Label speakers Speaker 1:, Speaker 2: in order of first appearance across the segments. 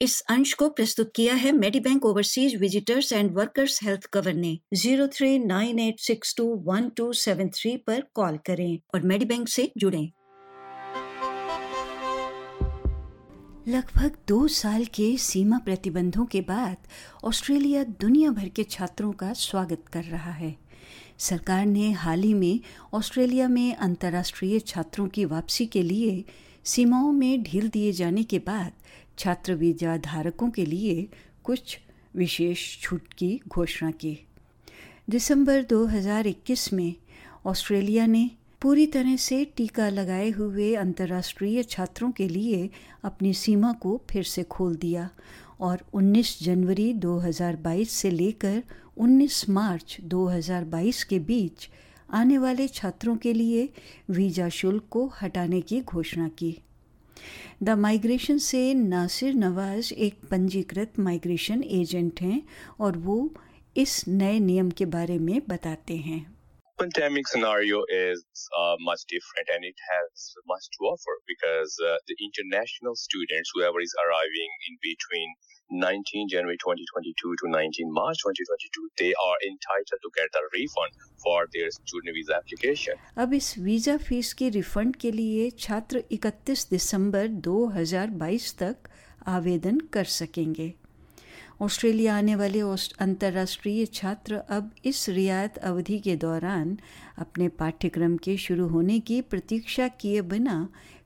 Speaker 1: इस अंश को प्रस्तुत किया है Medibank overseas visitors and workers health cover ने zero three nine eight six two one two seven three पर कॉल करें और मेडी बैंक से जुड़ें। लगभग दो साल के सीमा प्रतिबंधों के बाद ऑस्ट्रेलिया दुनिया भर के छात्रों का स्वागत कर रहा है। सरकार ने हाल ही में ऑस्ट्रेलिया में अंतर्राष्ट्रीय छात्रों की वापसी के लिए सीमाओं में ढील दिए जाने के बाद छात्र वीज़ा धारकों के लिए कुछ विशेष छूट की घोषणा की। दिसंबर 2021 में ऑस्ट्रेलिया ने पूरी तरह से टीका लगाए हुए अंतर्राष्ट्रीय छात्रों के लिए अपनी सीमा को फिर से खोल दिया और 19 जनवरी 2022 से लेकर 19 मार्च 2022 के बीच आने वाले छात्रों के लिए वीज़ा शुल्क को हटाने की घोषणा की। द माइग्रेशन से नासिर नवाज़ एक पंजीकृत माइग्रेशन एजेंट हैं और वो इस नए नियम के बारे में बताते हैं।
Speaker 2: pandemic scenario is uh, much different and it has much to offer because uh, the international students, whoever is arriving in between 19 January 2022 to 19 March 2022, they are entitled to get a refund for their student visa application.
Speaker 1: अब इस visa fees के refund के लिए छात्र 31 दिसंबर 2022 तक आवेदन कर सकेंगे ऑस्ट्रेलिया आने वाले अंतर्राष्ट्रीय छात्र अब इस रियायत अवधि के दौरान अपने पाठ्यक्रम के शुरू होने की प्रतीक्षा किए बिना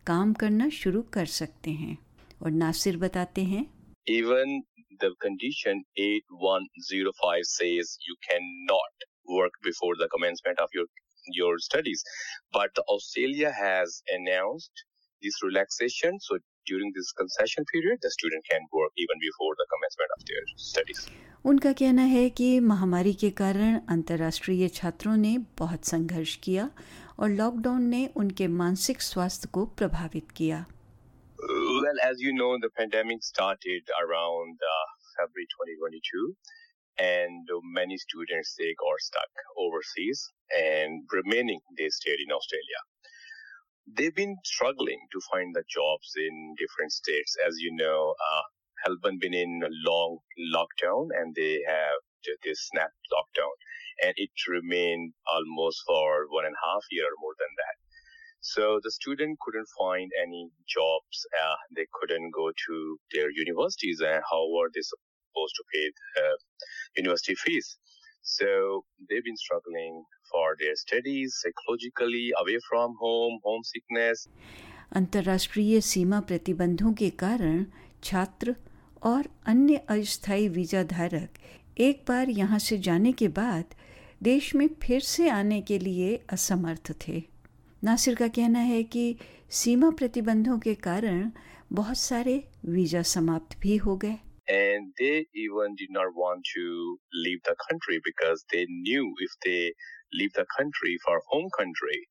Speaker 1: काम करना शुरू कर सकते हैं। और नासिर बताते हैं।
Speaker 2: Even the condition 8105 says you can not work before the commencement of your your studies but Australia has announced this relaxation so during this concession period the student can work even before the commencement of their studies
Speaker 1: उनका कहना है कि महामारी के कारण अंतर्राष्ट्रीय छात्रों ने बहुत संघर्ष किया और लॉकडाउन ने उनके मानसिक स्वास्थ्य को प्रभावित किया
Speaker 2: Well, as you know, the pandemic started around uh, February 2022, and many students they got stuck overseas, and remaining they stayed in Australia. They've been struggling to find the jobs in different states. As you know, uh, been in a long lockdown, and they have this snap lockdown, and it remained almost for one and a half year or more than that. So the student couldn't find any jobs. Uh, they couldn't go to their universities, and how were they supposed to pay the university fees? So they've been struggling for their studies, psychologically, away from home, homesickness.
Speaker 1: अंतर्राष्ट्रीय सीमा प्रतिबंधों के कारण छात्र और अन्य अस्थायी visa धारक एक बार यहाँ से जाने के बाद देश में फिर से आने के लिए असमर्थ थे नासिर का कहना है कि सीमा प्रतिबंधों के कारण बहुत सारे वीज़ा समाप्त भी हो गए
Speaker 2: And they even did not want to leave the country because they knew if they leave the country for home country,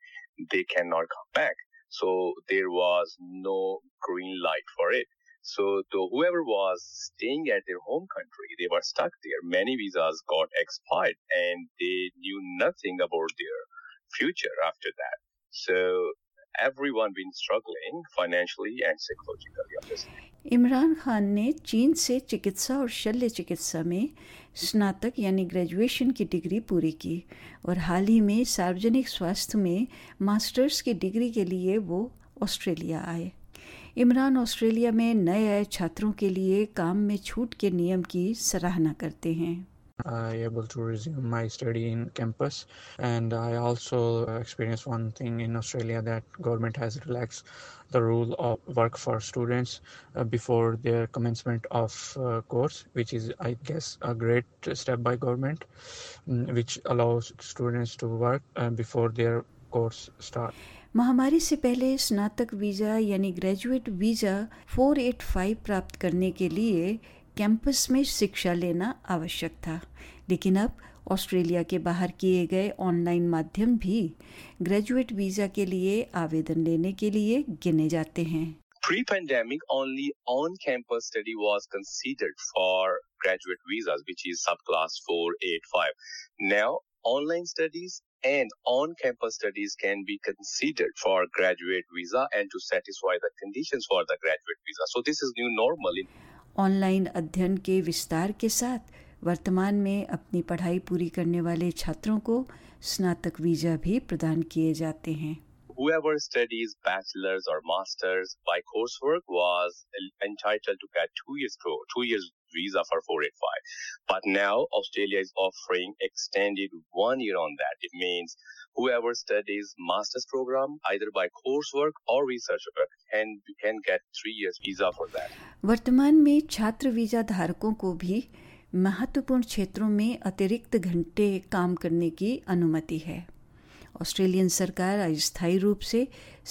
Speaker 2: they cannot come back. So there was no green light for it. So whoever was staying at their home country, they were stuck there. Many visas got expired and they knew nothing about their future after that. So everyone been struggling financially and psychologically this.
Speaker 1: Imran Khan ने चीन से चिकित्सा और शल्य चिकित्सा में स्नातक यानी ग्रेजुएशन की डिग्री पूरी की और हाल ही में सार्वजनिक स्वास्थ्य में मास्टर्स की डिग्री के लिए वो ऑस्ट्रेलिया आए इमरान ऑस्ट्रेलिया में नए आए छात्रों के लिए काम में छूट के नियम की सराहना करते हैं
Speaker 3: I able to resume my study in campus and I also experienced one thing in Australia that government has relaxed the rule of work for students uh, before their commencement of uh, course which is I guess a great step by government um, which allows students to work uh, before their course start
Speaker 1: महामारी से पहले स्नातक visa यानी graduate visa 485 प्राप्त करने के लिए campus में शिक्षा लेना आवश्यक था लेकिन अब ऑस्ट्रेलिया के बाहर किए गए ऑनलाइन माध्यम भी ग्रेजुएट वीज़ा के लिए आवेदन लेने के लिए गिने जाते हैं
Speaker 2: Pre-pandemic, only on-campus study was considered for graduate visas, which is subclass 485. Now, online studies and on-campus studies can be considered for graduate visa and to satisfy the conditions for the graduate visa. So this is new normal.
Speaker 1: Online अध्ययन के विस्तार के साथ वर्तमान में अपनी पढ़ाई पूरी करने वाले छात्रों को स्नातक वीज़ा भी प्रदान किए जाते हैं
Speaker 2: whoever studies bachelor's or master's by coursework was entitled to get two years two years visa for 485 but now australia is offering extended one year on that it means whoever studies master's program either by coursework or research work can can get three years visa for that
Speaker 1: वर्तमान में छात्र visa धारकों को भी महत्वपूर्ण क्षेत्रों में अतिरिक्त घंटे काम करने की अनुमति है ऑस्ट्रेलियन सरकार अस्थायी रूप से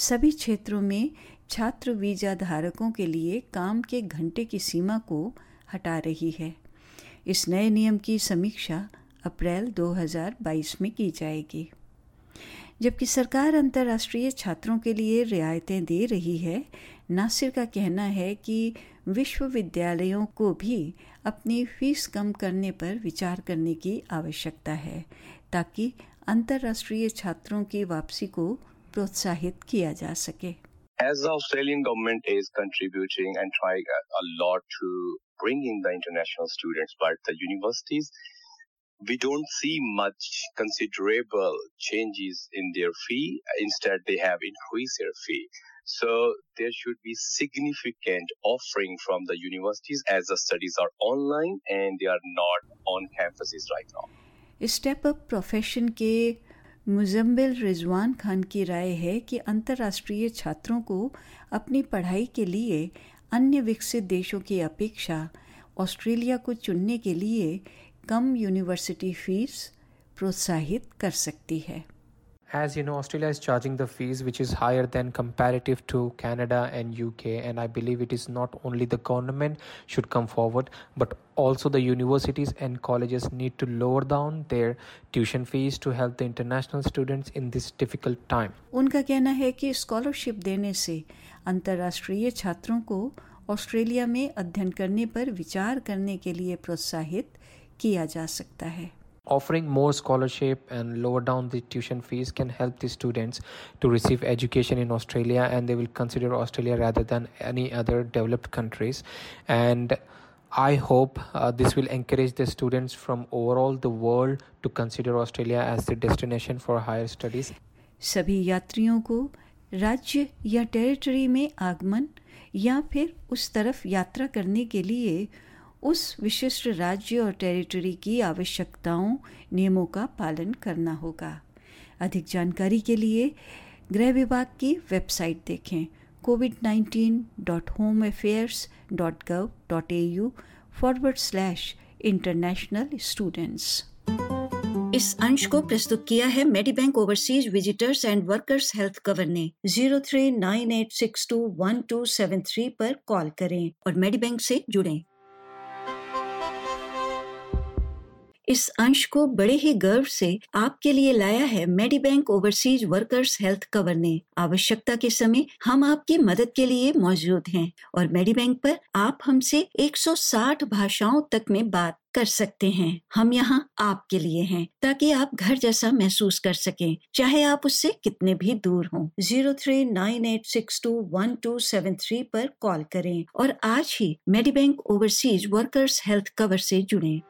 Speaker 1: सभी क्षेत्रों में छात्र वीज़ा धारकों के लिए काम के घंटे की सीमा को हटा रही है। इस नए नियम की समीक्षा अप्रैल 2022 में की जाएगी। जबकि सरकार अंतर्राष्ट्रीय छात्रों के लिए रियायतें दे रही है, नासिर का कहना है कि विश्वविद्यालयों को भी अपनी फ़ीस कम करने पर विचार करने की आवश्यकता है, ताकि अंतर्राष्ट्रीय छात्रों की वापसी को प्रोत्साहित किया जा सके।
Speaker 2: As the Australian government is contributing and trying a lot to bring in the international students, but the universities, we don't see much considerable changes in their fee. Instead, they have increased their fee. So there should be significant offering from the universities as the studies are online and they are not on campuses right now.
Speaker 1: Step up profession के मुजम्बिल रिजवान खान की राय है कि अंतर्राष्ट्रीय छात्रों को अपनी पढ़ाई के लिए अन्य विकसित देशों की अपेक्षा ऑस्ट्रेलिया को चुनने के लिए कम यूनिवर्सिटी फ़ीस प्रोत्साहित कर सकती है।
Speaker 4: as you know australia is charging the fees which is higher than comparative to canada and uk and i believe it is not only the government should come forward but also the universities and colleges need to lower down their tuition fees to help the international students in this difficult time
Speaker 1: उनका कहना है कि scholarship देने से अंतर्राष्ट्रीय छात्रों को Australia में अध्ययन करने पर विचार करने के लिए प्रोत्साहित किया जा सकता है
Speaker 4: offering more scholarship and lower down the tuition fees can help the students to receive education in australia and they will consider australia rather than any other developed countries and I hope uh, this will encourage the students from overall the world to consider Australia as the destination for higher studies.
Speaker 1: सभी यात्रियों को राज्य या territory में आगमन या फिर उस तरफ यात्रा करने के लिए उस विशिष्ट राज्य और टेरिटरी की आवश्यकताओं, नियमों का पालन करना होगा। अधिक जानकारी के लिए गृह विभाग की वेबसाइट देखें। Covid nineteen dot home affairs dot gov dot A U forward slash international students इस अंश को प्रस्तुत किया है Medibank overseas visitors and workers health cover ने zero three nine eight six two one two seven three पर call करें और मेडी बैंक से जुड़ें। इस अंश को बड़े ही गर्व से आपके लिए लाया है Medibank overseas workers health cover ने। आवश्यकता के समय हम आपकी मदद के लिए मौजूद हैं और मेडी बैंक पर आप हमसे 160 भाषाओं तक में बात कर सकते हैं। हम यहाँ आपके लिए हैं ताकि आप घर जैसा महसूस कर सकें। चाहे आप उससे कितने भी दूर हों। Zero three nine eight six two one two seven three पर कॉल करें और आज ही Medibank overseas workers health cover से जुड़ें।